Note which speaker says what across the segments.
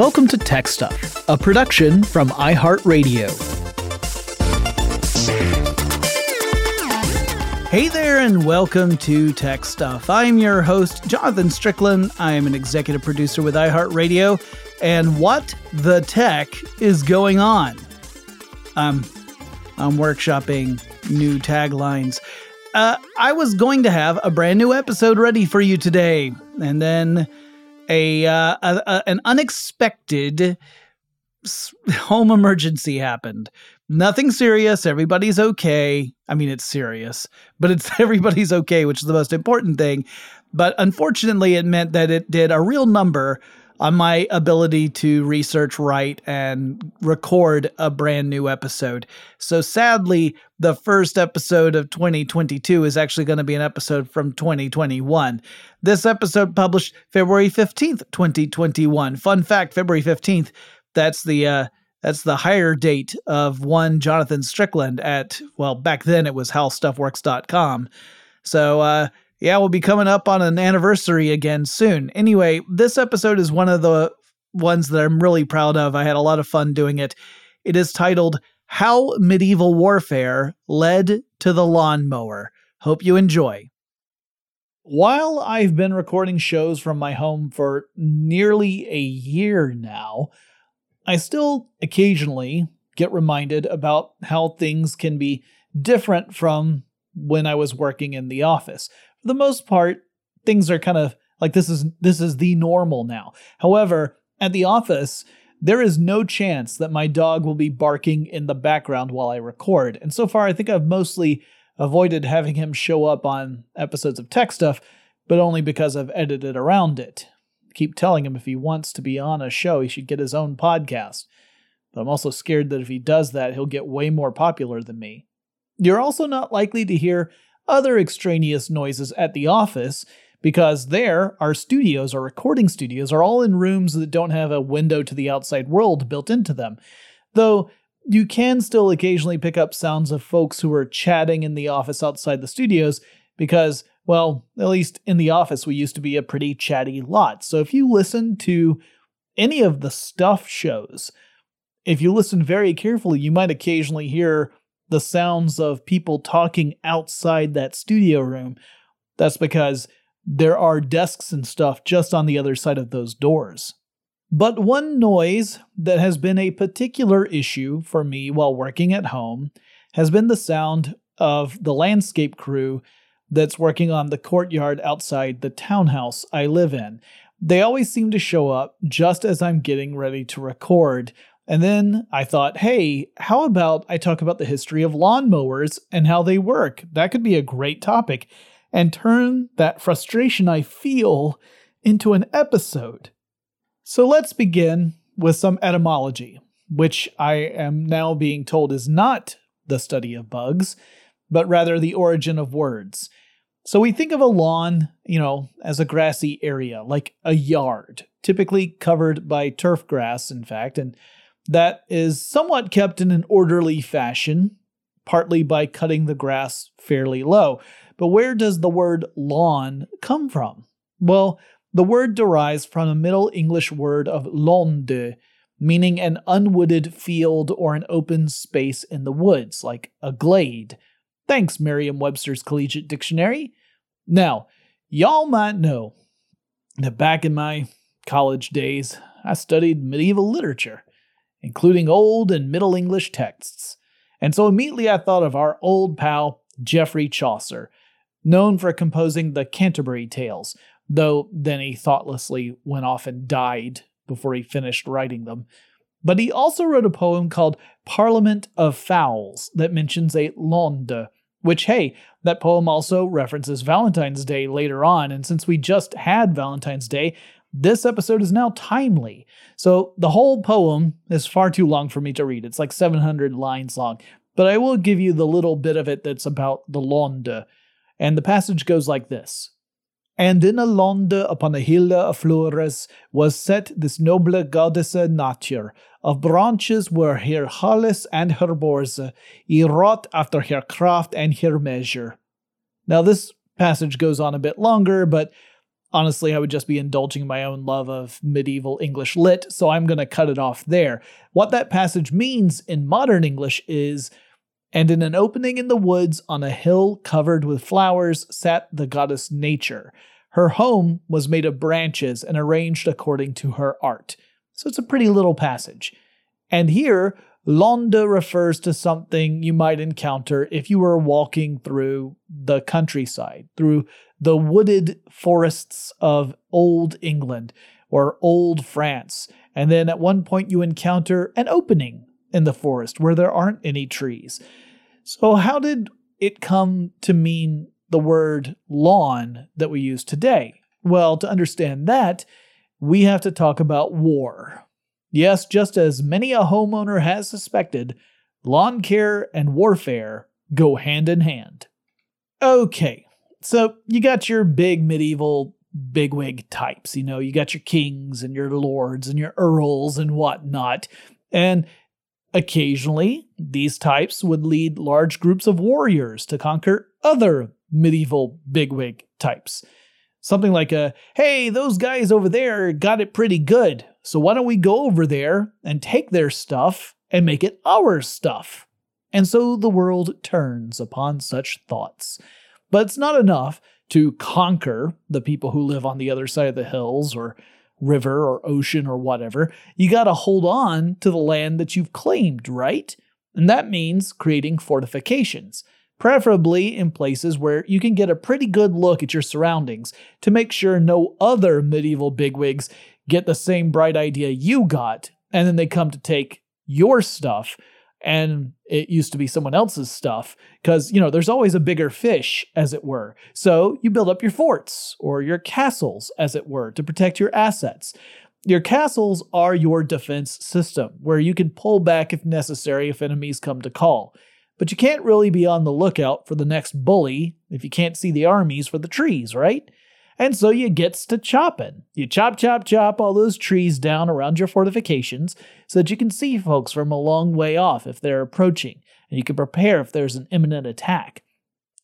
Speaker 1: Welcome to Tech Stuff, a production from iHeartRadio. Hey there, and welcome to Tech Stuff. I'm your host, Jonathan Strickland. I am an executive producer with iHeartRadio. And what the tech is going on? I'm, I'm workshopping new taglines. Uh, I was going to have a brand new episode ready for you today, and then a, uh, a, a an unexpected home emergency happened. Nothing serious. Everybody's okay. I mean, it's serious, but it's everybody's okay, which is the most important thing. But unfortunately, it meant that it did a real number on my ability to research, write, and record a brand new episode. So sadly, the first episode of 2022 is actually going to be an episode from 2021. This episode published February 15th, 2021. Fun fact, February 15th, that's the uh that's the hire date of one Jonathan Strickland at well, back then it was howstuffworks.com. So uh yeah, we'll be coming up on an anniversary again soon. Anyway, this episode is one of the ones that I'm really proud of. I had a lot of fun doing it. It is titled How Medieval Warfare Led to the Lawnmower. Hope you enjoy. While I've been recording shows from my home for nearly a year now, I still occasionally get reminded about how things can be different from when I was working in the office the most part, things are kind of like this is this is the normal now. However, at the office, there is no chance that my dog will be barking in the background while I record. And so far, I think I've mostly avoided having him show up on episodes of tech stuff, but only because I've edited around it. I keep telling him if he wants to be on a show, he should get his own podcast. But I'm also scared that if he does that, he'll get way more popular than me. You're also not likely to hear other extraneous noises at the office because there, our studios, our recording studios, are all in rooms that don't have a window to the outside world built into them. Though you can still occasionally pick up sounds of folks who are chatting in the office outside the studios because, well, at least in the office, we used to be a pretty chatty lot. So if you listen to any of the stuff shows, if you listen very carefully, you might occasionally hear the sounds of people talking outside that studio room, that's because there are desks and stuff just on the other side of those doors. But one noise that has been a particular issue for me while working at home has been the sound of the landscape crew that's working on the courtyard outside the townhouse I live in. They always seem to show up just as I'm getting ready to record, and then I thought, hey, how about I talk about the history of lawnmowers and how they work? That could be a great topic. And turn that frustration I feel into an episode. So let's begin with some etymology, which I am now being told is not the study of bugs, but rather the origin of words. So we think of a lawn, you know, as a grassy area, like a yard, typically covered by turf grass, in fact, and that is somewhat kept in an orderly fashion, partly by cutting the grass fairly low. But where does the word lawn come from? Well, the word derives from a Middle English word of londe, meaning an unwooded field or an open space in the woods, like a glade. Thanks, Merriam Webster's Collegiate Dictionary. Now, y'all might know that back in my college days, I studied medieval literature including Old and Middle English texts. And so immediately I thought of our old pal, Geoffrey Chaucer, known for composing the Canterbury Tales, though then he thoughtlessly went off and died before he finished writing them. But he also wrote a poem called Parliament of Fowls that mentions a Londe, which, hey, that poem also references Valentine's Day later on, and since we just had Valentine's Day, this episode is now timely. So the whole poem is far too long for me to read. It's like 700 lines long, but I will give you the little bit of it that's about the Londe. And the passage goes like this. And in a Londe upon a hill of flores was set this noble goddess of nature, of branches were her halles and her borse, y wrought after her craft and her measure. Now this passage goes on a bit longer, but honestly, I would just be indulging my own love of medieval English lit, so I'm going to cut it off there. What that passage means in modern English is and in an opening in the woods on a hill covered with flowers sat the goddess Nature. Her home was made of branches and arranged according to her art. So it's a pretty little passage. And here, Londe refers to something you might encounter if you were walking through the countryside, through the wooded forests of Old England or Old France. And then at one point you encounter an opening in the forest where there aren't any trees. So, how did it come to mean the word lawn that we use today? Well, to understand that, we have to talk about war. Yes, just as many a homeowner has suspected, lawn care and warfare go hand in hand. Okay, so you got your big medieval bigwig types. You know, you got your kings and your lords and your earls and whatnot. And occasionally, these types would lead large groups of warriors to conquer other medieval bigwig types. Something like a, hey, those guys over there got it pretty good, so why don't we go over there and take their stuff and make it our stuff? And so the world turns upon such thoughts. But it's not enough to conquer the people who live on the other side of the hills or river or ocean or whatever. You got to hold on to the land that you've claimed, right? And that means creating fortifications, preferably in places where you can get a pretty good look at your surroundings to make sure no other medieval bigwigs get the same bright idea you got, and then they come to take your stuff and it used to be someone else's stuff because you know there's always a bigger fish as it were. So you build up your forts or your castles as it were to protect your assets. Your castles are your defense system where you can pull back if necessary if enemies come to call but you can't really be on the lookout for the next bully if you can't see the armies for the trees right and so you gets to chopping. You chop, chop, chop all those trees down around your fortifications so that you can see folks from a long way off if they're approaching, and you can prepare if there's an imminent attack.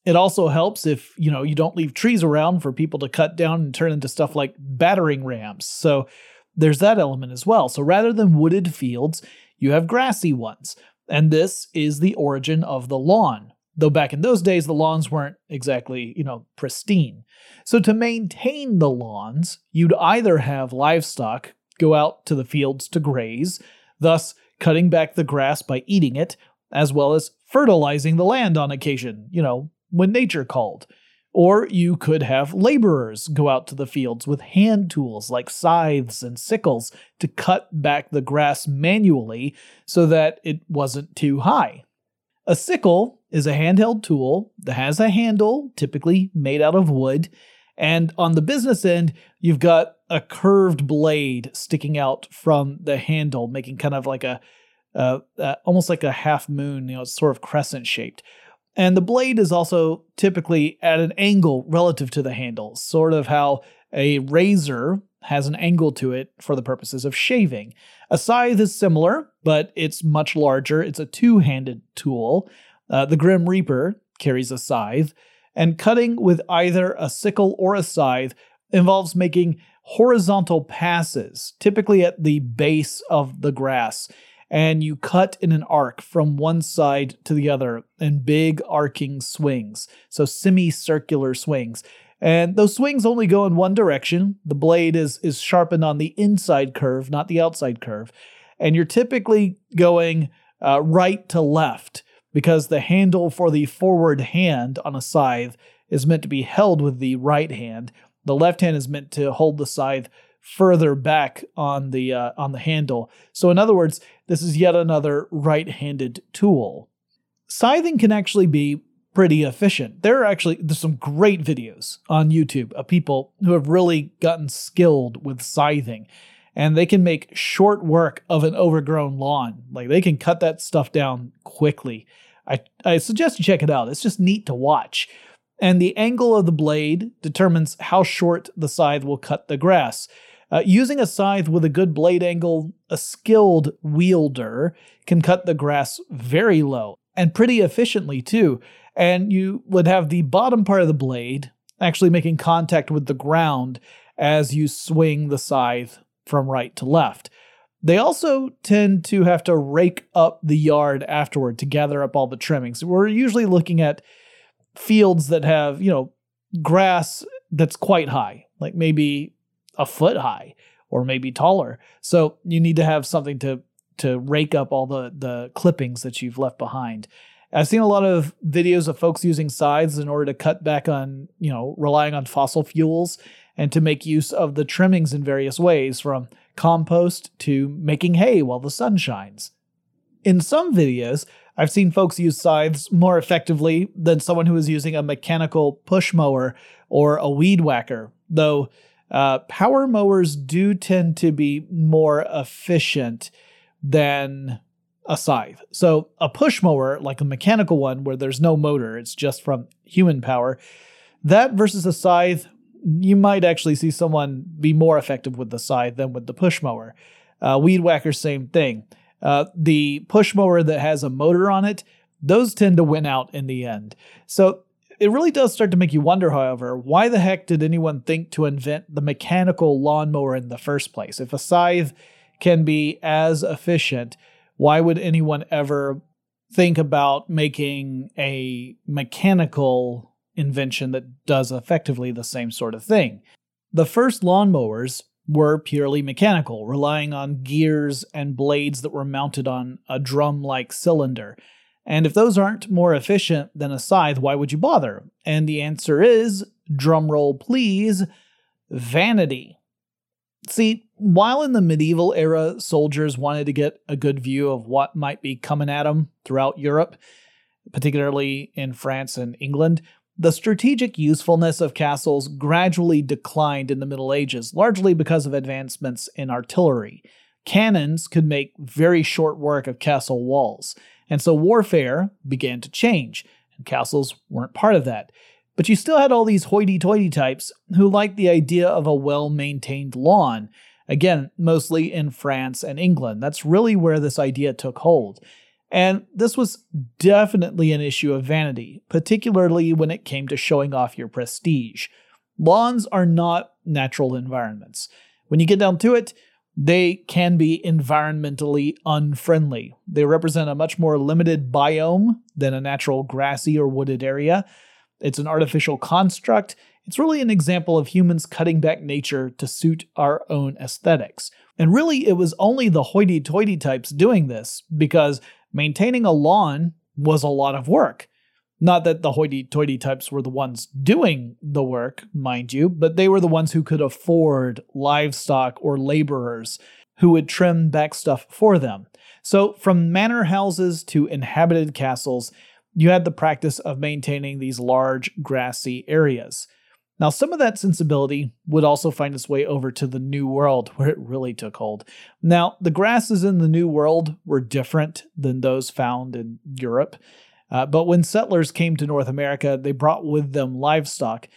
Speaker 1: It also helps if, you know, you don't leave trees around for people to cut down and turn into stuff like battering rams. So there's that element as well. So rather than wooded fields, you have grassy ones. And this is the origin of the lawn. Though back in those days, the lawns weren't exactly, you know, pristine. So to maintain the lawns, you'd either have livestock go out to the fields to graze, thus cutting back the grass by eating it, as well as fertilizing the land on occasion, you know, when nature called. Or you could have laborers go out to the fields with hand tools like scythes and sickles to cut back the grass manually so that it wasn't too high. A sickle is a handheld tool that has a handle, typically made out of wood. And on the business end, you've got a curved blade sticking out from the handle, making kind of like a, uh, uh, almost like a half moon, you know, it's sort of crescent shaped. And the blade is also typically at an angle relative to the handle, sort of how a razor has an angle to it for the purposes of shaving. A scythe is similar, but it's much larger. It's a two handed tool. Uh, the Grim Reaper carries a scythe, and cutting with either a sickle or a scythe involves making horizontal passes, typically at the base of the grass. And you cut in an arc from one side to the other in big arcing swings, so semicircular swings. And those swings only go in one direction. The blade is is sharpened on the inside curve, not the outside curve. And you're typically going uh, right to left because the handle for the forward hand on a scythe is meant to be held with the right hand. The left hand is meant to hold the scythe further back on the uh, on the handle. So in other words, this is yet another right-handed tool. Scything can actually be pretty efficient. There are actually there's some great videos on YouTube of people who have really gotten skilled with scything and they can make short work of an overgrown lawn. Like they can cut that stuff down quickly. I, I suggest you check it out. It's just neat to watch. And the angle of the blade determines how short the scythe will cut the grass. Uh, using a scythe with a good blade angle, a skilled wielder can cut the grass very low and pretty efficiently too and you would have the bottom part of the blade actually making contact with the ground as you swing the scythe from right to left. They also tend to have to rake up the yard afterward to gather up all the trimmings. We're usually looking at fields that have, you know, grass that's quite high, like maybe a foot high or maybe taller. So you need to have something to to rake up all the the clippings that you've left behind. I've seen a lot of videos of folks using scythes in order to cut back on, you know, relying on fossil fuels and to make use of the trimmings in various ways from compost to making hay while the sun shines. In some videos, I've seen folks use scythes more effectively than someone who is using a mechanical push mower or a weed whacker, though uh, power mowers do tend to be more efficient than a scythe. So a push mower, like a mechanical one where there's no motor, it's just from human power, that versus a scythe, you might actually see someone be more effective with the scythe than with the push mower. Uh, weed whacker, same thing. Uh, the push mower that has a motor on it, those tend to win out in the end. So it really does start to make you wonder, however, why the heck did anyone think to invent the mechanical lawnmower in the first place? If a scythe can be as efficient, why would anyone ever think about making a mechanical invention that does effectively the same sort of thing? The first lawnmowers were purely mechanical, relying on gears and blades that were mounted on a drum like cylinder. And if those aren't more efficient than a scythe, why would you bother? And the answer is drumroll please vanity. See, while in the medieval era, soldiers wanted to get a good view of what might be coming at them throughout Europe, particularly in France and England, the strategic usefulness of castles gradually declined in the Middle Ages, largely because of advancements in artillery. Cannons could make very short work of castle walls, and so warfare began to change, and castles weren't part of that. But you still had all these hoity toity types who liked the idea of a well maintained lawn. Again, mostly in France and England. That's really where this idea took hold. And this was definitely an issue of vanity, particularly when it came to showing off your prestige. Lawns are not natural environments. When you get down to it, they can be environmentally unfriendly. They represent a much more limited biome than a natural grassy or wooded area. It's an artificial construct. It's really an example of humans cutting back nature to suit our own aesthetics. And really, it was only the hoity toity types doing this because maintaining a lawn was a lot of work. Not that the hoity toity types were the ones doing the work, mind you, but they were the ones who could afford livestock or laborers who would trim back stuff for them. So, from manor houses to inhabited castles, you had the practice of maintaining these large grassy areas. Now, some of that sensibility would also find its way over to the New World, where it really took hold. Now, the grasses in the New World were different than those found in Europe, uh, but when settlers came to North America, they brought with them livestock,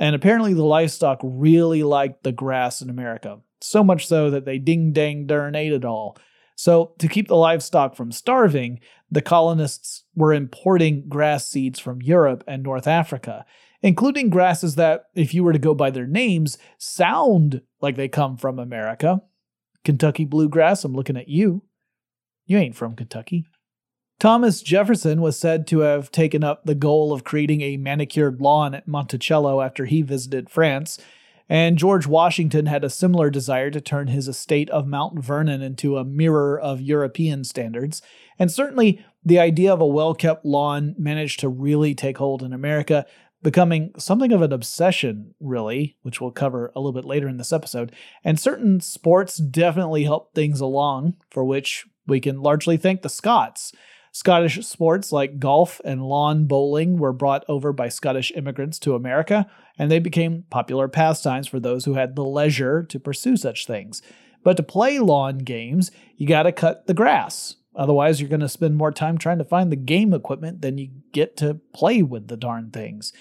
Speaker 1: and apparently the livestock really liked the grass in America, so much so that they ding dang darn ate it all. So, to keep the livestock from starving, the colonists were importing grass seeds from Europe and North Africa including grasses that, if you were to go by their names, sound like they come from America. Kentucky bluegrass, I'm looking at you. You ain't from Kentucky. Thomas Jefferson was said to have taken up the goal of creating a manicured lawn at Monticello after he visited France, and George Washington had a similar desire to turn his estate of Mount Vernon into a mirror of European standards. And certainly, the idea of a well kept lawn managed to really take hold in America, becoming something of an obsession, really, which we'll cover a little bit later in this episode. And certain sports definitely helped things along, for which we can largely thank the Scots. Scottish sports like golf and lawn bowling were brought over by Scottish immigrants to America, and they became popular pastimes for those who had the leisure to pursue such things. But to play lawn games, you gotta cut the grass. Otherwise, you're going to spend more time trying to find the game equipment than you get to play with the darn things.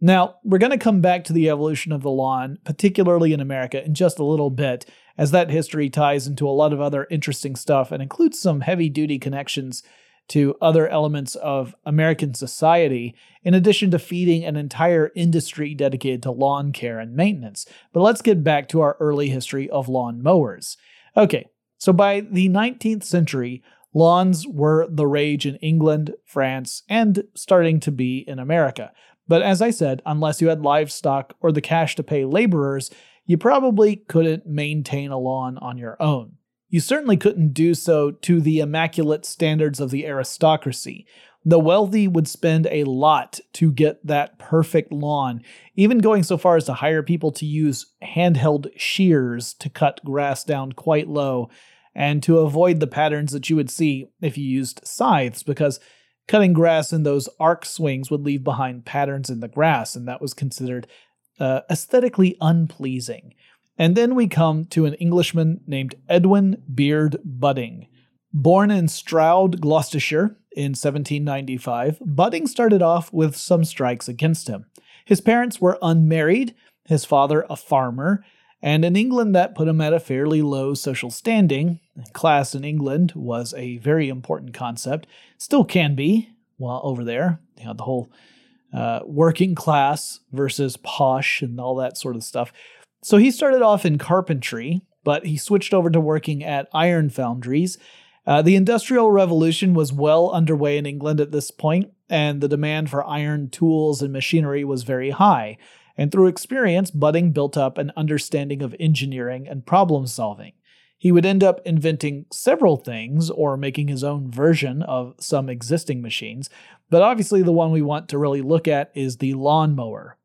Speaker 1: Now, we're going to come back to the evolution of the lawn, particularly in America, in just a little bit, as that history ties into a lot of other interesting stuff and includes some heavy duty connections to other elements of American society, in addition to feeding an entire industry dedicated to lawn care and maintenance. But let's get back to our early history of lawn mowers. Okay, so by the 19th century, lawns were the rage in England, France, and starting to be in America. But as I said, unless you had livestock or the cash to pay laborers, you probably couldn't maintain a lawn on your own. You certainly couldn't do so to the immaculate standards of the aristocracy. The wealthy would spend a lot to get that perfect lawn, even going so far as to hire people to use handheld shears to cut grass down quite low, and to avoid the patterns that you would see if you used scythes, because cutting grass in those arc swings would leave behind patterns in the grass, and that was considered uh, aesthetically unpleasing. And then we come to an Englishman named Edwin Beard Budding. Born in Stroud, Gloucestershire in 1795, Budding started off with some strikes against him. His parents were unmarried, his father a farmer, and in England that put him at a fairly low social standing. Class in England was a very important concept, still can be, while over there, you know, the whole uh, working class versus posh and all that sort of stuff. So he started off in carpentry, but he switched over to working at iron foundries. Uh, the Industrial Revolution was well underway in England at this point, and the demand for iron tools and machinery was very high. And through experience, Budding built up an understanding of engineering and problem solving. He would end up inventing several things or making his own version of some existing machines, but obviously the one we want to really look at is the lawnmower.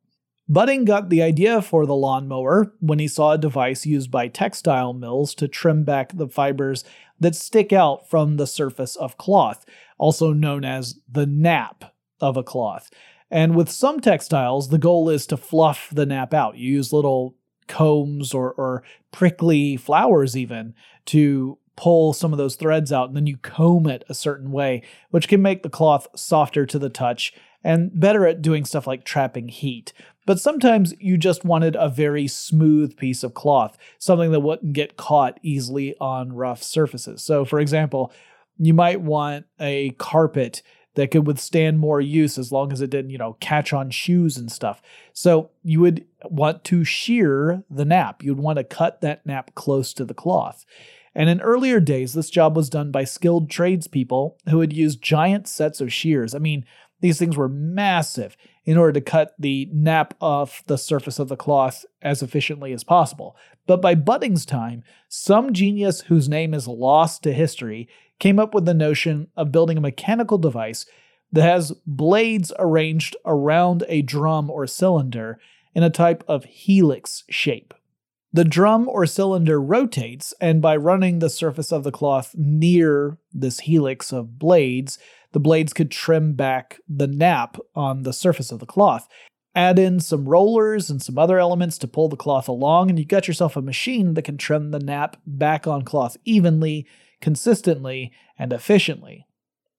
Speaker 1: Budding got the idea for the lawnmower when he saw a device used by textile mills to trim back the fibers that stick out from the surface of cloth, also known as the nap of a cloth. And with some textiles, the goal is to fluff the nap out. You use little combs or, or prickly flowers, even, to pull some of those threads out, and then you comb it a certain way, which can make the cloth softer to the touch and better at doing stuff like trapping heat. But sometimes you just wanted a very smooth piece of cloth, something that wouldn't get caught easily on rough surfaces. So, for example, you might want a carpet that could withstand more use as long as it didn't, you know, catch on shoes and stuff. So you would want to shear the nap. You'd want to cut that nap close to the cloth. And in earlier days, this job was done by skilled tradespeople who would use giant sets of shears. I mean, these things were massive in order to cut the nap off the surface of the cloth as efficiently as possible. But by Budding's time, some genius whose name is lost to history came up with the notion of building a mechanical device that has blades arranged around a drum or cylinder in a type of helix shape. The drum or cylinder rotates, and by running the surface of the cloth near this helix of blades, the blades could trim back the nap on the surface of the cloth. Add in some rollers and some other elements to pull the cloth along, and you've got yourself a machine that can trim the nap back on cloth evenly, consistently, and efficiently.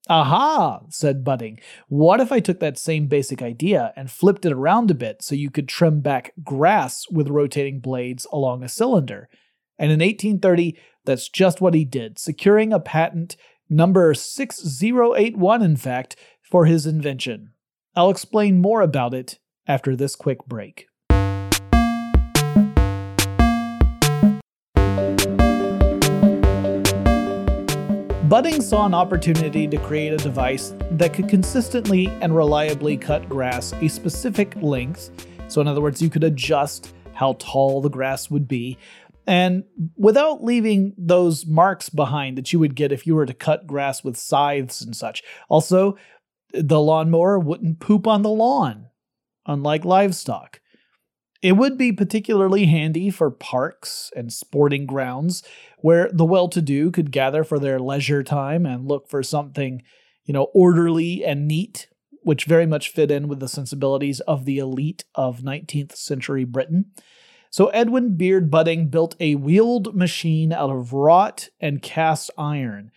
Speaker 1: Aha, said Budding. What if I took that same basic idea and flipped it around a bit so you could trim back grass with rotating blades along a cylinder? And in 1830, that's just what he did, securing a patent number 6081, in fact, for his invention. I'll explain more about it after this quick break. Budding saw an opportunity to create a device that could consistently and reliably cut grass a specific length. So, in other words, you could adjust how tall the grass would be and without leaving those marks behind that you would get if you were to cut grass with scythes and such. Also, the lawnmower wouldn't poop on the lawn, unlike livestock. It would be particularly handy for parks and sporting grounds where the well to do could gather for their leisure time and look for something, you know, orderly and neat, which very much fit in with the sensibilities of the elite of 19th century Britain. So Edwin Beard Budding built a wheeled machine out of wrought and cast iron.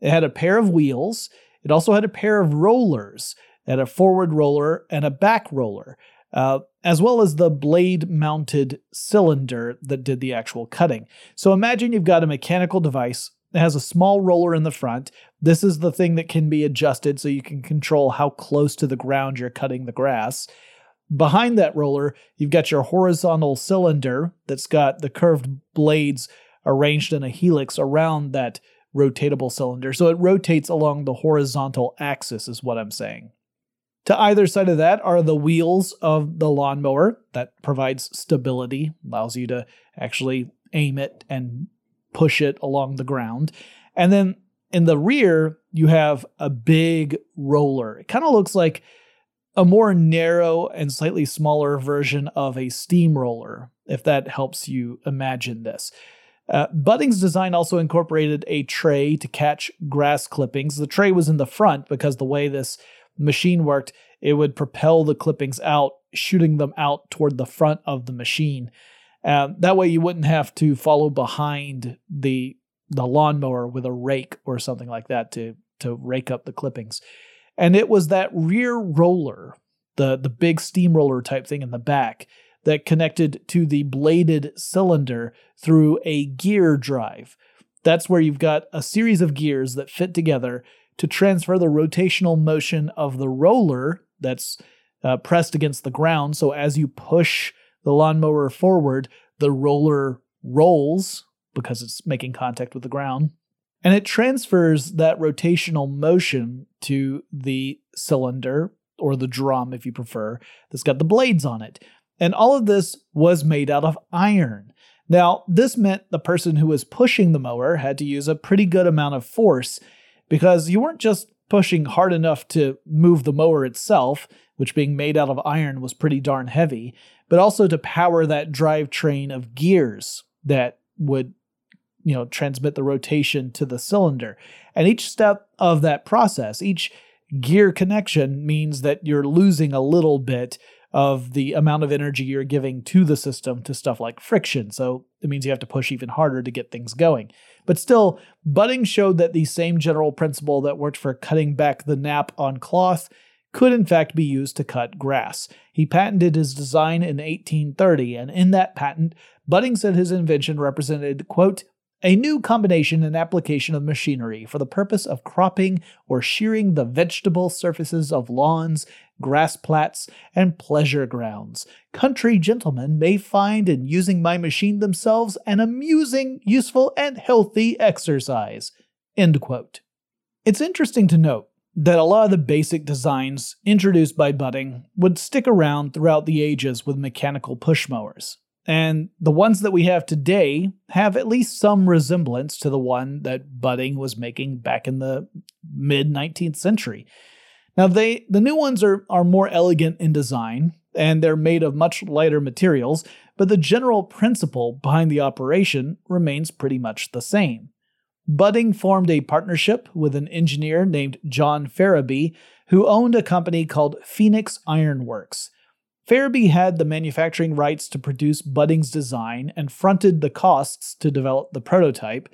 Speaker 1: It had a pair of wheels. It also had a pair of rollers. It had a forward roller and a back roller, uh, as well as the blade mounted cylinder that did the actual cutting. So imagine you've got a mechanical device that has a small roller in the front. This is the thing that can be adjusted so you can control how close to the ground you're cutting the grass. Behind that roller, you've got your horizontal cylinder that's got the curved blades arranged in a helix around that rotatable cylinder. So it rotates along the horizontal axis, is what I'm saying. To either side of that are the wheels of the lawnmower that provides stability, allows you to actually aim it and push it along the ground. And then in the rear, you have a big roller. It kind of looks like a more narrow and slightly smaller version of a steamroller, if that helps you imagine this. Uh, Budding's design also incorporated a tray to catch grass clippings. The tray was in the front because the way this machine worked, it would propel the clippings out, shooting them out toward the front of the machine. Uh, that way, you wouldn't have to follow behind the the lawnmower with a rake or something like that to to rake up the clippings and it was that rear roller, the the big steamroller type thing in the back that connected to the bladed cylinder through a gear drive. That's where you've got a series of gears that fit together to transfer the rotational motion of the roller that's uh, pressed against the ground. So as you push the lawnmower forward, the roller rolls because it's making contact with the ground. And it transfers that rotational motion to the cylinder or the drum, if you prefer, that's got the blades on it. And all of this was made out of iron. Now, this meant the person who was pushing the mower had to use a pretty good amount of force because you weren't just pushing hard enough to move the mower itself, which being made out of iron was pretty darn heavy, but also to power that drivetrain of gears that would you know transmit the rotation to the cylinder. And each step of that process each gear connection means that you're losing a little bit of the amount of energy you're giving to the system to stuff like friction so it means you have to push even harder to get things going but still budding showed that the same general principle that worked for cutting back the nap on cloth could in fact be used to cut grass. He patented his design in 1830, and in that patent, Budding said his invention represented, quote, a new combination and application of machinery for the purpose of cropping or shearing the vegetable surfaces of lawns, grass plats, and pleasure grounds. Country gentlemen may find in using my machine themselves an amusing, useful, and healthy exercise. End quote. It's interesting to note that a lot of the basic designs introduced by Budding would stick around throughout the ages with mechanical push mowers. And the ones that we have today have at least some resemblance to the one that Budding was making back in the mid 19th century. Now they the new ones are are more elegant in design and they're made of much lighter materials, but the general principle behind the operation remains pretty much the same. Budding formed a partnership with an engineer named John Ferrabee, who owned a company called Phoenix Iron Works. Ferrabee had the manufacturing rights to produce Budding's design and fronted the costs to develop the prototype,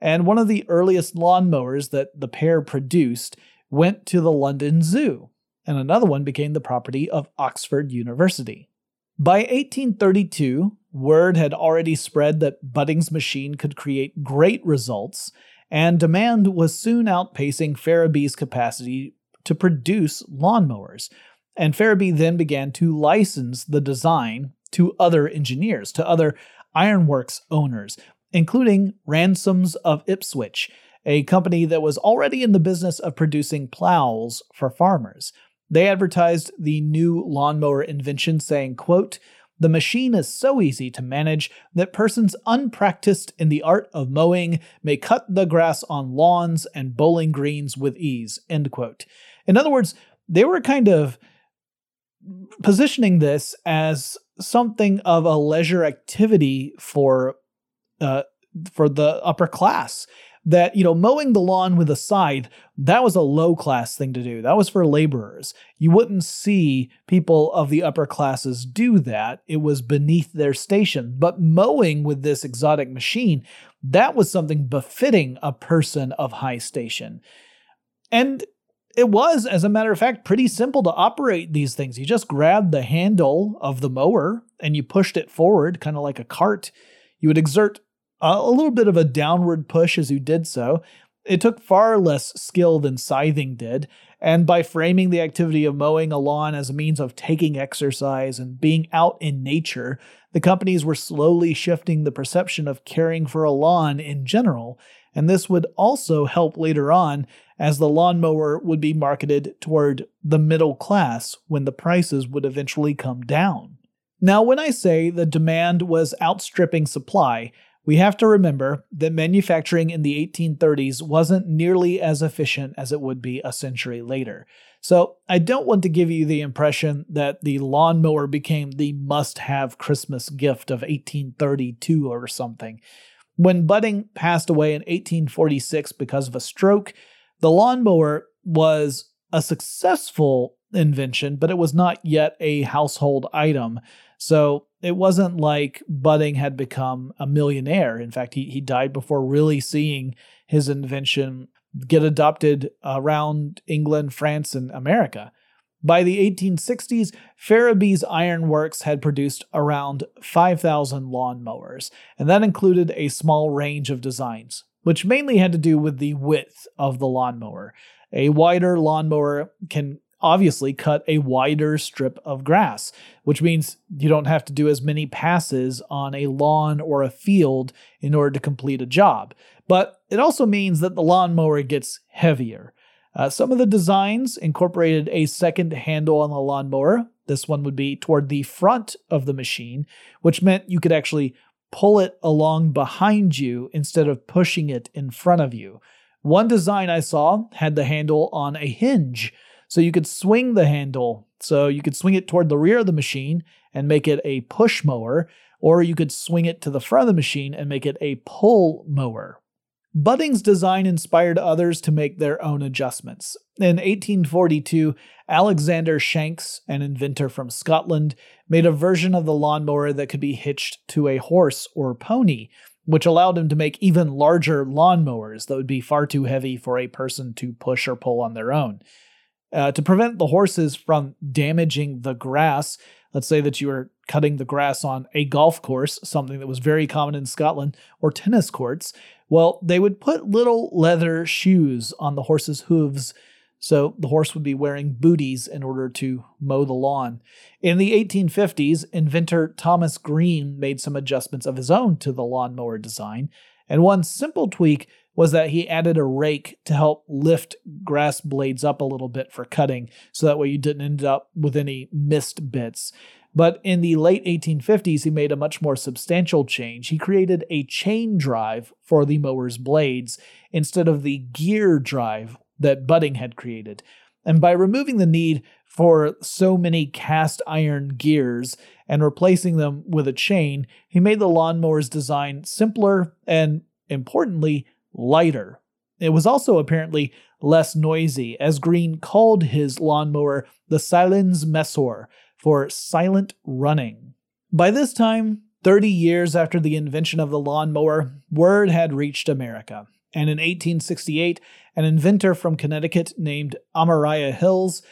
Speaker 1: and one of the earliest lawnmowers that the pair produced went to the London Zoo, and another one became the property of Oxford University. By 1832, word had already spread that Budding's machine could create great results, and demand was soon outpacing Ferrabee's capacity to produce lawnmowers, and Ferrabee then began to license the design to other engineers, to other ironworks owners, including Ransomes of Ipswich, a company that was already in the business of producing plows for farmers. They advertised the new lawnmower invention saying, quote, the machine is so easy to manage that persons unpracticed in the art of mowing may cut the grass on lawns and bowling greens with ease. End quote. In other words, they were kind of positioning this as something of a leisure activity for uh, for the upper class. That you know mowing the lawn with a scythe that was a low class thing to do. That was for laborers. You wouldn't see people of the upper classes do that. It was beneath their station. But mowing with this exotic machine that was something befitting a person of high station. And it was, as a matter of fact, pretty simple to operate these things. You just grabbed the handle of the mower and you pushed it forward, kind of like a cart. You would exert a little bit of a downward push as you did so. It took far less skill than scything did, and by framing the activity of mowing a lawn as a means of taking exercise and being out in nature, the companies were slowly shifting the perception of caring for a lawn in general, and this would also help later on as the lawnmower would be marketed toward the middle class when the prices would eventually come down. Now, when I say the demand was outstripping supply, we have to remember that manufacturing in the 1830s wasn't nearly as efficient as it would be a century later. So, I don't want to give you the impression that the lawnmower became the must have Christmas gift of 1832 or something. When Budding passed away in 1846 because of a stroke, the lawnmower was a successful invention, but it was not yet a household item. So it wasn't like Budding had become a millionaire. In fact, he, he died before really seeing his invention get adopted around England, France, and America. By the 1860s, Ferrabee's Iron Works had produced around 5,000 lawnmowers, and that included a small range of designs, which mainly had to do with the width of the lawnmower. A wider lawnmower can obviously cut a wider strip of grass, which means you don't have to do as many passes on a lawn or a field in order to complete a job. But it also means that the lawnmower gets heavier. Uh, some of the designs incorporated a second handle on the lawnmower. This one would be toward the front of the machine, which meant you could actually pull it along behind you instead of pushing it in front of you. One design I saw had the handle on a hinge, so you could swing the handle. So you could swing it toward the rear of the machine and make it a push mower, or you could swing it to the front of the machine and make it a pull mower. Budding's design inspired others to make their own adjustments. In 1842, Alexander Shanks, an inventor from Scotland, made a version of the lawnmower that could be hitched to a horse or pony, which allowed him to make even larger lawnmowers that would be far too heavy for a person to push or pull on their own. Uh, to prevent the horses from damaging the grass, let's say that you are cutting the grass on a golf course, something that was very common in Scotland, or tennis courts, well, they would put little leather shoes on the horse's hooves. So the horse would be wearing booties in order to mow the lawn. In the 1850s, inventor Thomas Green made some adjustments of his own to the lawnmower design, and one simple tweak was that he added a rake to help lift grass blades up a little bit for cutting, so that way you didn't end up with any missed bits. But in the late 1850s, he made a much more substantial change. He created a chain drive for the mower's blades instead of the gear drive that Budding had created. And by removing the need for so many cast iron gears and replacing them with a chain, he made the lawnmower's design simpler and, importantly, lighter. It was also apparently less noisy, as Green called his lawnmower the Silens Messor for silent running. By this time, 30 years after the invention of the lawnmower, word had reached America. And in 1868, an inventor from Connecticut named Amariah Hills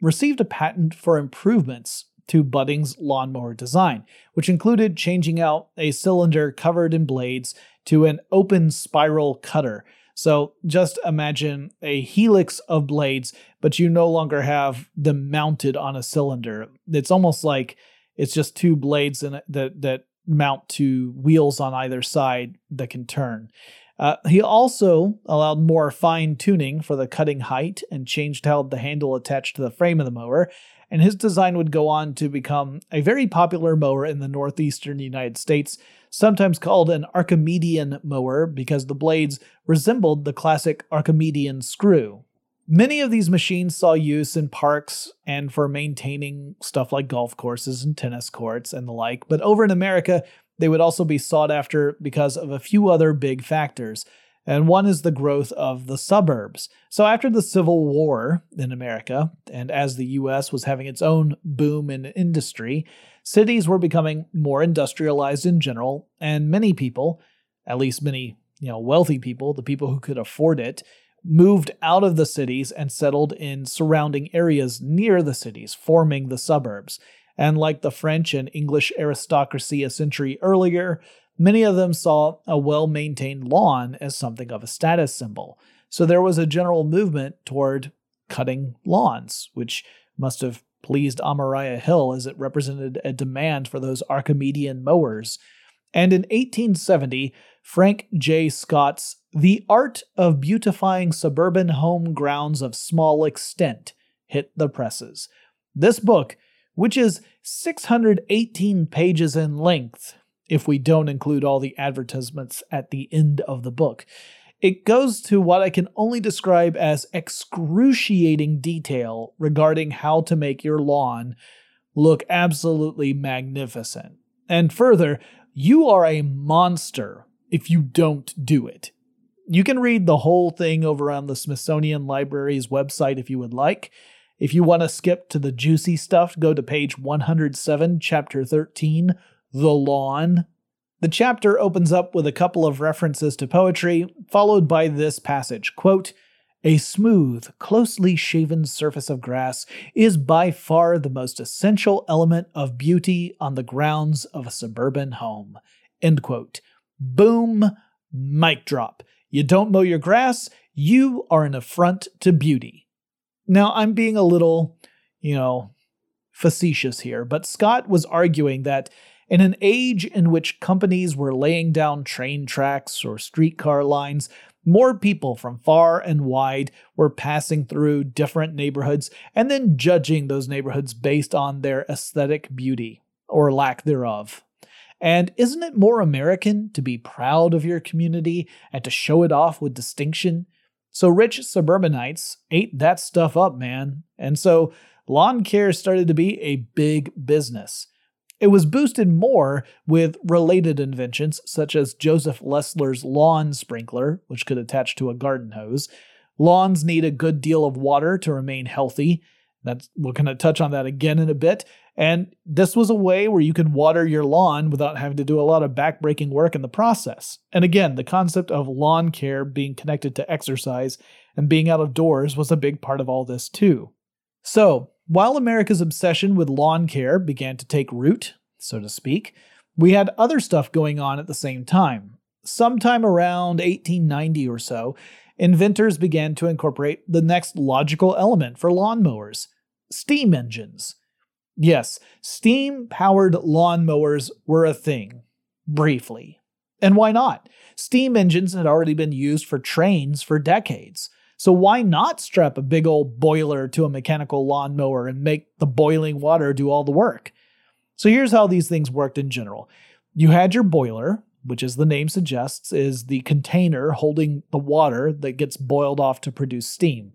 Speaker 1: received a patent for improvements to Budding's lawnmower design, which included changing out a cylinder covered in blades to an open spiral cutter. So just imagine a helix of blades, but you no longer have them mounted on a cylinder. It's almost like it's just two blades in that that mount to wheels on either side that can turn. Uh, he also allowed more fine tuning for the cutting height and changed how the handle attached to the frame of the mower, and his design would go on to become a very popular mower in the northeastern United States, sometimes called an Archimedean mower because the blades resembled the classic Archimedean screw. Many of these machines saw use in parks and for maintaining stuff like golf courses and tennis courts and the like, but over in America, they would also be sought after because of a few other big factors and one is the growth of the suburbs. So, after the Civil War in America, and as the US was having its own boom in industry, cities were becoming more industrialized in general, and many people, at least many you know, wealthy people, the people who could afford it, moved out of the cities and settled in surrounding areas near the cities, forming the suburbs. And like the French and English aristocracy a century earlier, Many of them saw a well maintained lawn as something of a status symbol. So there was a general movement toward cutting lawns, which must have pleased Amariah Hill as it represented a demand for those Archimedean mowers. And in 1870, Frank J. Scott's The Art of Beautifying Suburban Home Grounds of Small Extent hit the presses. This book, which is 618 pages in length, if we don't include all the advertisements at the end of the book, it goes to what I can only describe as excruciating detail regarding how to make your lawn look absolutely magnificent. And further, you are a monster if you don't do it. You can read the whole thing over on the Smithsonian Library's website if you would like. If you want to skip to the juicy stuff, go to page 107, chapter 13, The Lawn. The chapter opens up with a couple of references to poetry, followed by this passage quote, A smooth, closely shaven surface of grass is by far the most essential element of beauty on the grounds of a suburban home. End quote. Boom, mic drop. You don't mow your grass, you are an affront to beauty. Now, I'm being a little, you know, facetious here, but Scott was arguing that in an age in which companies were laying down train tracks or streetcar lines, more people from far and wide were passing through different neighborhoods and then judging those neighborhoods based on their aesthetic beauty, or lack thereof. And isn't it more American to be proud of your community and to show it off with distinction? So rich suburbanites ate that stuff up, man. And so lawn care started to be a big business. It was boosted more with related inventions such as Joseph Lessler's lawn sprinkler, which could attach to a garden hose. Lawns need a good deal of water to remain healthy. That's we're going to touch on that again in a bit. And this was a way where you could water your lawn without having to do a lot of backbreaking work in the process. And again, the concept of lawn care being connected to exercise and being out of doors was a big part of all this too. So, while America's obsession with lawn care began to take root, so to speak, we had other stuff going on at the same time. Sometime around 1890 or so, inventors began to incorporate the next logical element for lawnmowers steam engines. Yes, steam powered lawnmowers were a thing, briefly. And why not? Steam engines had already been used for trains for decades. So why not strap a big old boiler to a mechanical lawnmower and make the boiling water do all the work? So here's how these things worked in general. You had your boiler, which as the name suggests is the container holding the water that gets boiled off to produce steam.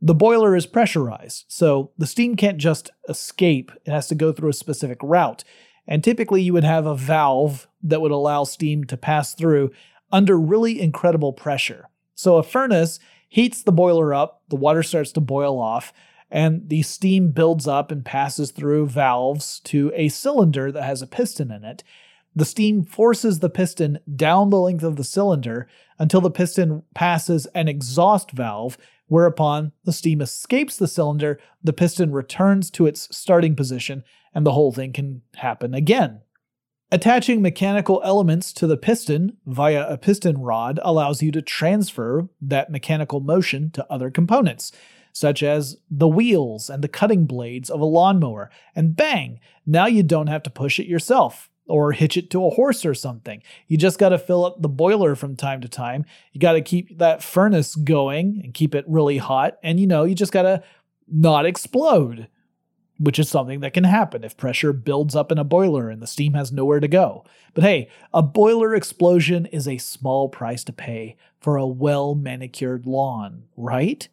Speaker 1: The boiler is pressurized, so the steam can't just escape, it has to go through a specific route. And typically, you would have a valve that would allow steam to pass through under really incredible pressure. So, a furnace heats the boiler up, the water starts to boil off, and the steam builds up and passes through valves to a cylinder that has a piston in it. The steam forces the piston down the length of the cylinder until the piston passes an exhaust valve, whereupon the steam escapes the cylinder, the piston returns to its starting position, and the whole thing can happen again. Attaching mechanical elements to the piston via a piston rod allows you to transfer that mechanical motion to other components, such as the wheels and the cutting blades of a lawnmower, and bang, now you don't have to push it yourself or hitch it to a horse or something. You just got to fill up the boiler from time to time. You got to keep that furnace going and keep it really hot, and you know, you just got to not explode which is something that can happen if pressure builds up in a boiler and the steam has nowhere to go. But hey, a boiler explosion is a small price to pay for a well manicured lawn, right?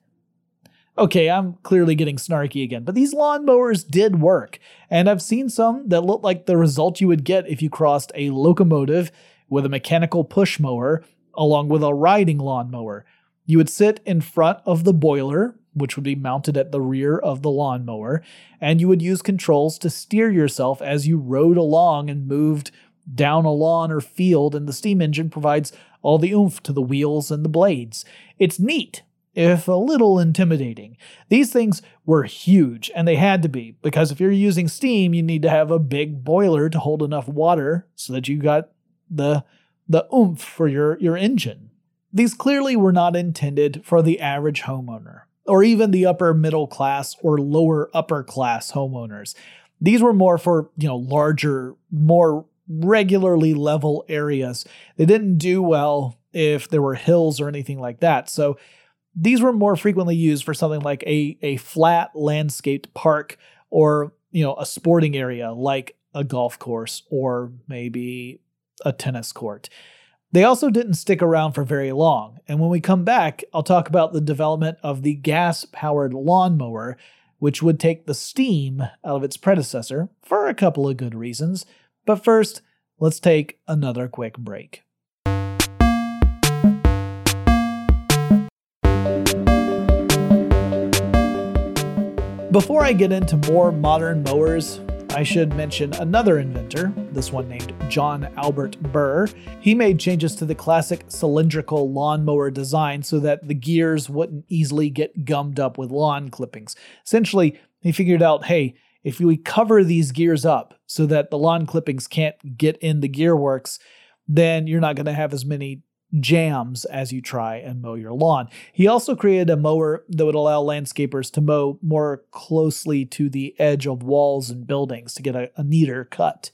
Speaker 1: Okay, I'm clearly getting snarky again, but these lawnmowers did work, and I've seen some that look like the result you would get if you crossed a locomotive with a mechanical push mower along with a riding lawnmower. You would sit in front of the boiler, which would be mounted at the rear of the lawnmower, and you would use controls to steer yourself as you rode along and moved down a lawn or field, and the steam engine provides all the oomph to the wheels and the blades. It's neat, if a little intimidating. These things were huge, and they had to be, because if you're using steam, you need to have a big boiler to hold enough water so that you got the the oomph for your, your engine. These clearly were not intended for the average homeowner, or even the upper middle class or lower upper class homeowners. These were more for, you know, larger, more regularly level areas. They didn't do well if there were hills or anything like that. So these were more frequently used for something like a, a flat landscaped park or, you know, a sporting area like a golf course or maybe a tennis court. They also didn't stick around for very long, and when we come back, I'll talk about the development of the gas powered lawnmower, which would take the steam out of its predecessor for a couple of good reasons. But first, let's take another quick break. Before I get into more modern mowers, I should mention another inventor, this one named John Albert Burr. He made changes to the classic cylindrical lawnmower design so that the gears wouldn't easily get gummed up with lawn clippings. Essentially, he figured out hey, if we cover these gears up so that the lawn clippings can't get in the gearworks, then you're not going to have as many jams as you try and mow your lawn. He also created a mower that would allow landscapers to mow more closely to the edge of walls and buildings to get a, a neater cut.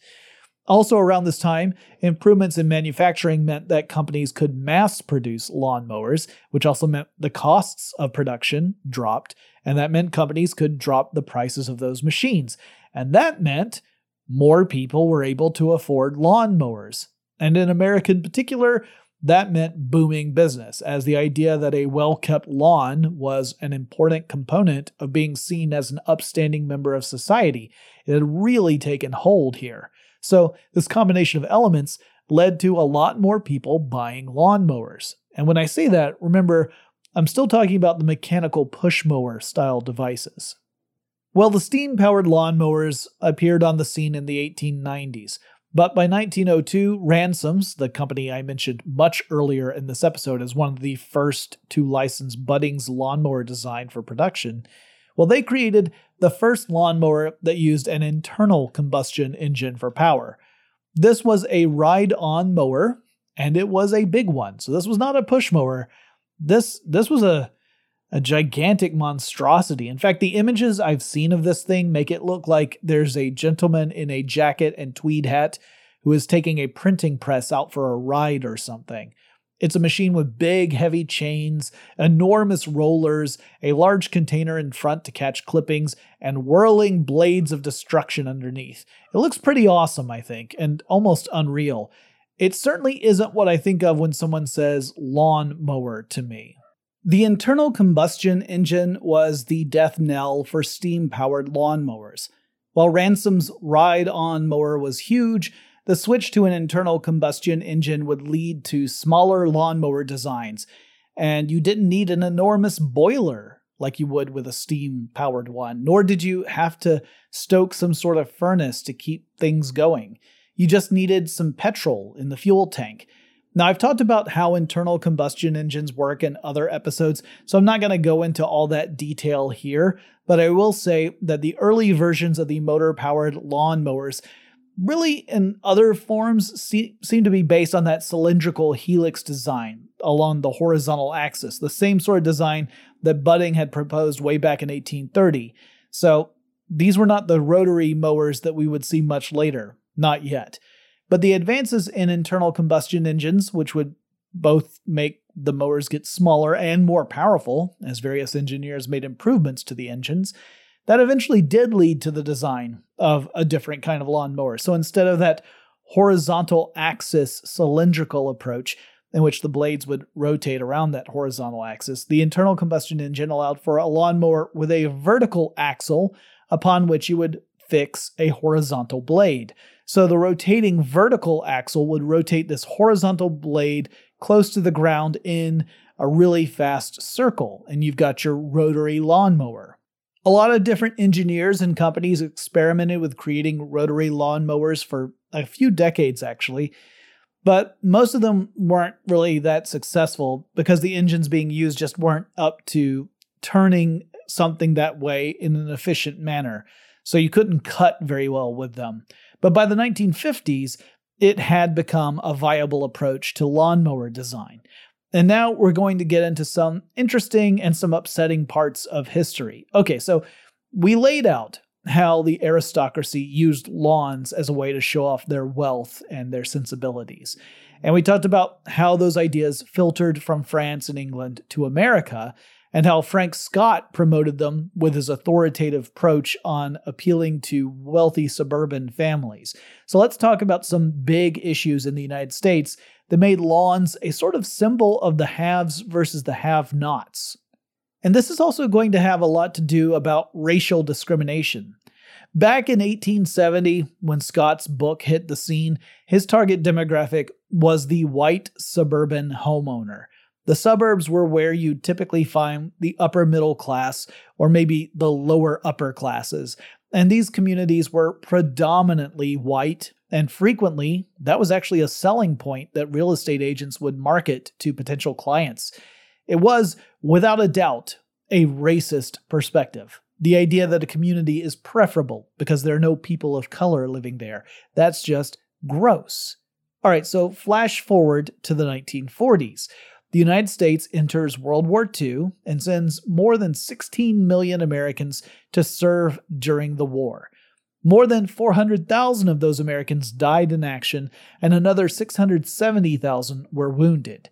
Speaker 1: Also, around this time, improvements in manufacturing meant that companies could mass produce lawnmowers, which also meant the costs of production dropped, and that meant companies could drop the prices of those machines. And that meant more people were able to afford lawnmowers. And in America in particular, that meant booming business, as the idea that a well kept lawn was an important component of being seen as an upstanding member of society. It had really taken hold here. So, this combination of elements led to a lot more people buying lawnmowers. And when I say that, remember, I'm still talking about the mechanical push mower style devices. Well, the steam powered lawnmowers appeared on the scene in the 1890s, but by 1902, Ransomes, the company I mentioned much earlier in this episode as one of the first to license Budding's lawnmower design for production, well, they created the first lawnmower that used an internal combustion engine for power. This was a ride on mower, and it was a big one. So this was not a push mower. This this was a a gigantic monstrosity. In fact, the images I've seen of this thing make it look like there's a gentleman in a jacket and tweed hat who is taking a printing press out for a ride or something. It's a machine with big, heavy chains, enormous rollers, a large container in front to catch clippings, and whirling blades of destruction underneath. It looks pretty awesome, I think, and almost unreal. It certainly isn't what I think of when someone says lawn mower to me. The internal combustion engine was the death knell for steam powered lawnmowers. While Ransomes' ride on mower was huge, the switch to an internal combustion engine would lead to smaller lawnmower designs, and you didn't need an enormous boiler like you would with a steam powered one, nor did you have to stoke some sort of furnace to keep things going. You just needed some petrol in the fuel tank now, I've talked about how internal combustion engines work in other episodes, so I'm not going to go into all that detail here, but I will say that the early versions of the motor powered lawnmowers really, in other forms, see, seem to be based on that cylindrical helix design along the horizontal axis, the same sort of design that Budding had proposed way back in 1830. So, these were not the rotary mowers that we would see much later, not yet. But the advances in internal combustion engines, which would both make the mowers get smaller and more powerful, as various engineers made improvements to the engines, that eventually did lead to the design of a different kind of lawnmower. So instead of that horizontal axis cylindrical approach, in which the blades would rotate around that horizontal axis, the internal combustion engine allowed for a lawnmower with a vertical axle upon which you would fix a horizontal blade. So the rotating vertical axle would rotate this horizontal blade close to the ground in a really fast circle, and you've got your rotary lawnmower. A lot of different engineers and companies experimented with creating rotary lawnmowers for a few decades, actually, but most of them weren't really that successful because the engines being used just weren't up to turning something that way in an efficient manner. So you couldn't cut very well with them. But by the 1950s, it had become a viable approach to lawnmower design. And now we're going to get into some interesting and some upsetting parts of history. Okay, so we laid out how the aristocracy used lawns as a way to show off their wealth and their sensibilities. And we talked about how those ideas filtered from France and England to America, and how Frank Scott promoted them with his authoritative approach on appealing to wealthy suburban families. So let's talk about some big issues in the United States that made lawns a sort of symbol of the haves versus the have nots. And this is also going to have a lot to do about racial discrimination. Back in 1870, when Scott's book hit the scene, his target demographic was the white suburban homeowner. The suburbs were where you typically find the upper middle class or maybe the lower upper classes, and these communities were predominantly white, and frequently that was actually a selling point that real estate agents would market to potential clients. It was, without a doubt, a racist perspective. The idea that a community is preferable because there are no people of color living there. That's just gross. All right, so flash forward to the 1940s. The United States enters World War II and sends more than 16 million Americans to serve during the war. More than 400,000 of those Americans died in action, and another 670,000 were wounded.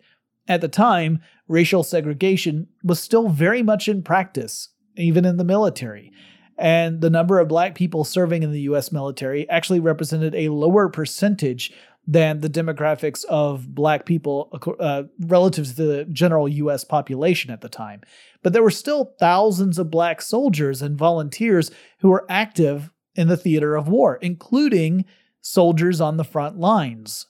Speaker 1: At the time, racial segregation was still very much in practice, even in the military. And the number of black people serving in the US military actually represented a lower percentage than the demographics of black people uh, relative to the general US population at the time. But there were still thousands of black soldiers and volunteers who were active in the theater of war, including soldiers on the front lines.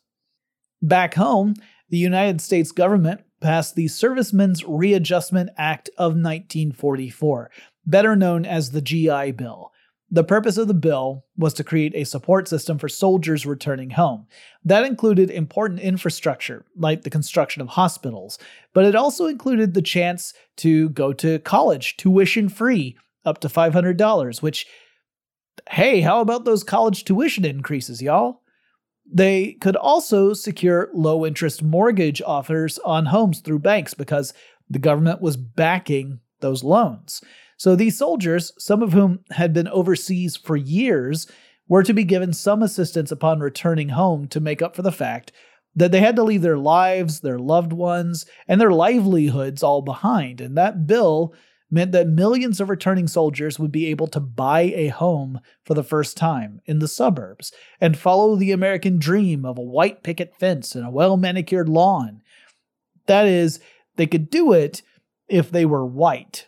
Speaker 1: Back home, the United States government passed the Servicemen's Readjustment Act of 1944, better known as the GI Bill. The purpose of the bill was to create a support system for soldiers returning home. That included important infrastructure, like the construction of hospitals, but it also included the chance to go to college tuition free, up to $500, which, hey, how about those college tuition increases, y'all? They could also secure low interest mortgage offers on homes through banks because the government was backing those loans. So these soldiers, some of whom had been overseas for years, were to be given some assistance upon returning home to make up for the fact that they had to leave their lives, their loved ones, and their livelihoods all behind. And that bill meant that millions of returning soldiers would be able to buy a home for the first time in the suburbs and follow the American dream of a white picket fence and a well manicured lawn. That is, they could do it if they were white.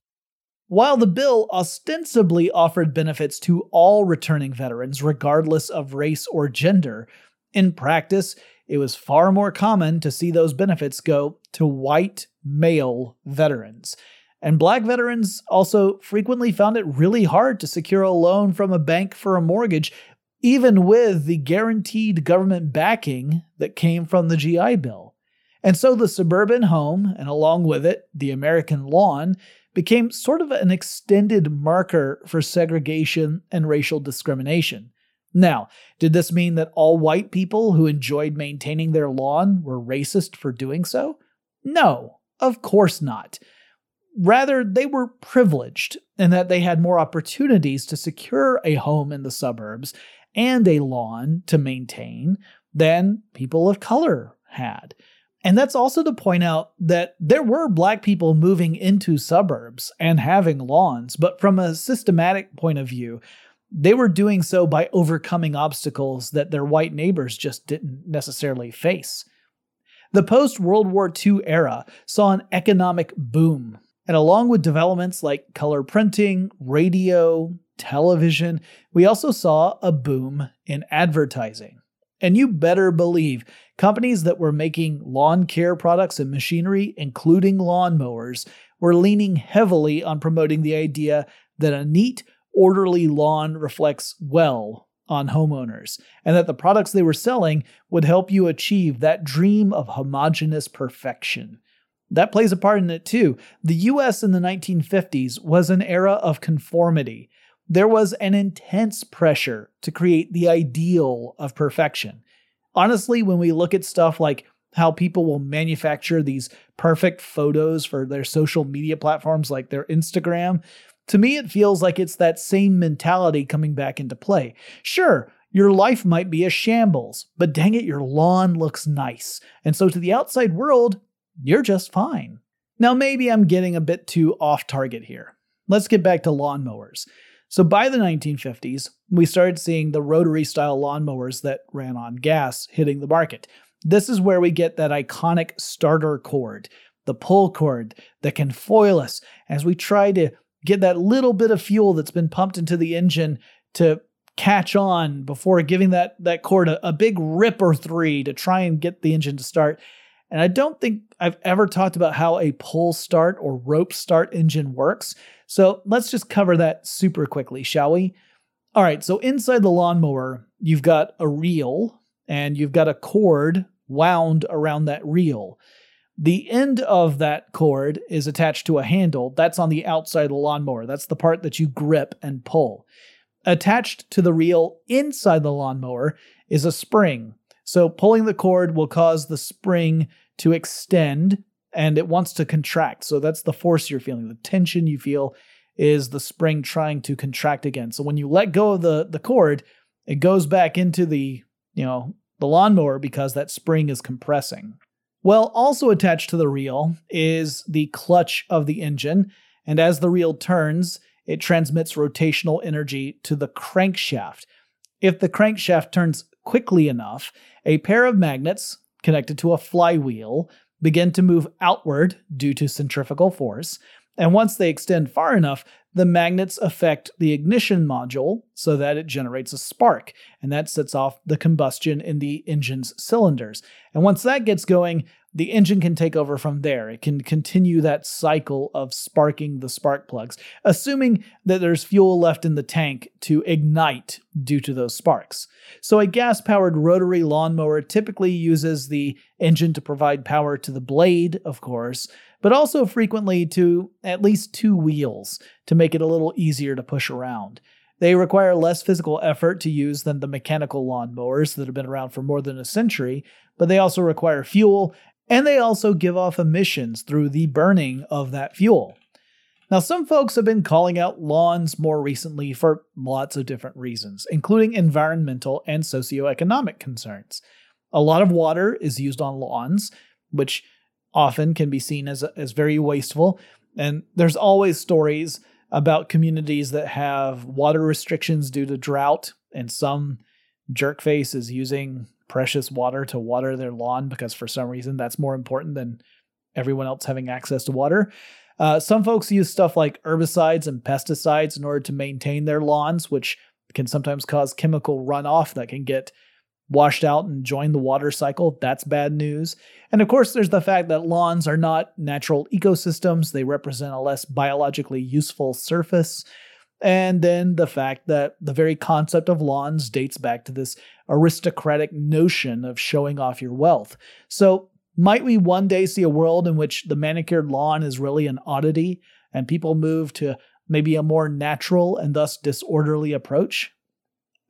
Speaker 1: While the bill ostensibly offered benefits to all returning veterans, regardless of race or gender, in practice, it was far more common to see those benefits go to white male veterans. And black veterans also frequently found it really hard to secure a loan from a bank for a mortgage, even with the guaranteed government backing that came from the GI Bill. And so the suburban home, and along with it, the American lawn, became sort of an extended marker for segregation and racial discrimination. Now, did this mean that all white people who enjoyed maintaining their lawn were racist for doing so? No, of course not. Rather, they were privileged in that they had more opportunities to secure a home in the suburbs and a lawn to maintain than people of color had. And that's also to point out that there were black people moving into suburbs and having lawns, but from a systematic point of view, they were doing so by overcoming obstacles that their white neighbors just didn't necessarily face. The post World War II era saw an economic boom, and along with developments like color printing, radio, television, we also saw a boom in advertising. And you better believe companies that were making lawn care products and machinery, including lawnmowers, were leaning heavily on promoting the idea that a neat, orderly lawn reflects well on homeowners, and that the products they were selling would help you achieve that dream of homogeneous perfection. That plays a part in it too. The US in the 1950s was an era of conformity there was an intense pressure to create the ideal of perfection. Honestly, when we look at stuff like how people will manufacture these perfect photos for their social media platforms like their Instagram, to me, it feels like it's that same mentality coming back into play. Sure, your life might be a shambles, but dang it, your lawn looks nice. And so to the outside world, you're just fine. Now, maybe I'm getting a bit too off target here. Let's get back to lawnmowers. So by the 1950s, we started seeing the rotary style lawnmowers that ran on gas hitting the market. This is where we get that iconic starter cord, the pull cord that can foil us as we try to get that little bit of fuel that's been pumped into the engine to catch on before giving that that cord a, a big rip or three to try and get the engine to start. And I don't think I've ever talked about how a pull start or rope start engine works. So let's just cover that super quickly, shall we? All right, so inside the lawnmower, you've got a reel and you've got a cord wound around that reel. The end of that cord is attached to a handle that's on the outside of the lawnmower. That's the part that you grip and pull. Attached to the reel inside the lawnmower is a spring. So pulling the cord will cause the spring to extend and it wants to contract. So that's the force you're feeling. The tension you feel is the spring trying to contract again. So when you let go of the, the cord, it goes back into the, you know, the lawnmower because that spring is compressing. Well, also attached to the reel is the clutch of the engine, and as the reel turns, it transmits rotational energy to the crankshaft. If the crankshaft turns quickly enough, a pair of magnets connected to a flywheel begin to move outward due to centrifugal force, and once they extend far enough, the magnets affect the ignition module so that it generates a spark, and that sets off the combustion in the engine's cylinders. And once that gets going, the engine can take over from there. It can continue that cycle of sparking the spark plugs, assuming that there's fuel left in the tank to ignite due to those sparks. So, a gas powered rotary lawnmower typically uses the engine to provide power to the blade, of course, but also frequently to at least two wheels to make it a little easier to push around. They require less physical effort to use than the mechanical lawnmowers that have been around for more than a century, but they also require fuel and they also give off emissions through the burning of that fuel. Now, some folks have been calling out lawns more recently for lots of different reasons, including environmental and socioeconomic concerns. A lot of water is used on lawns, which often can be seen as, as very wasteful. And there's always stories about communities that have water restrictions due to drought, and some jerkface is using precious water to water their lawn because for some reason that's more important than everyone else having access to water. Uh, some folks use stuff like herbicides and pesticides in order to maintain their lawns, which can sometimes cause chemical runoff that can get washed out and join the water cycle. That's bad news. And of course, there's the fact that lawns are not natural ecosystems, they represent a less biologically useful surface. And then the fact that the very concept of lawns dates back to this aristocratic notion of showing off your wealth. So, might we one day see a world in which the manicured lawn is really an oddity and people move to maybe a more natural and thus disorderly approach?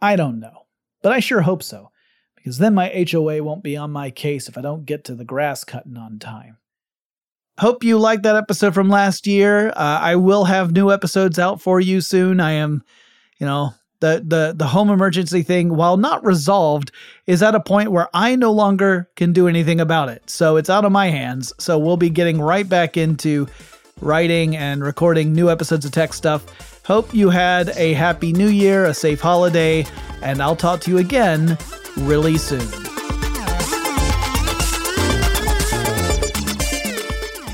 Speaker 1: I don't know, but I sure hope so because then my HOA won't be on my case if I don't get to the grass cutting on time. Hope you liked that episode from last year. Uh, I will have new episodes out for you soon. I am, you know, the the the home emergency thing, while not resolved, is at a point where I no longer can do anything about it. So it's out of my hands. So we'll be getting right back into writing and recording new episodes of tech stuff. Hope you had a happy new year, a safe holiday, and I'll talk to you again really soon.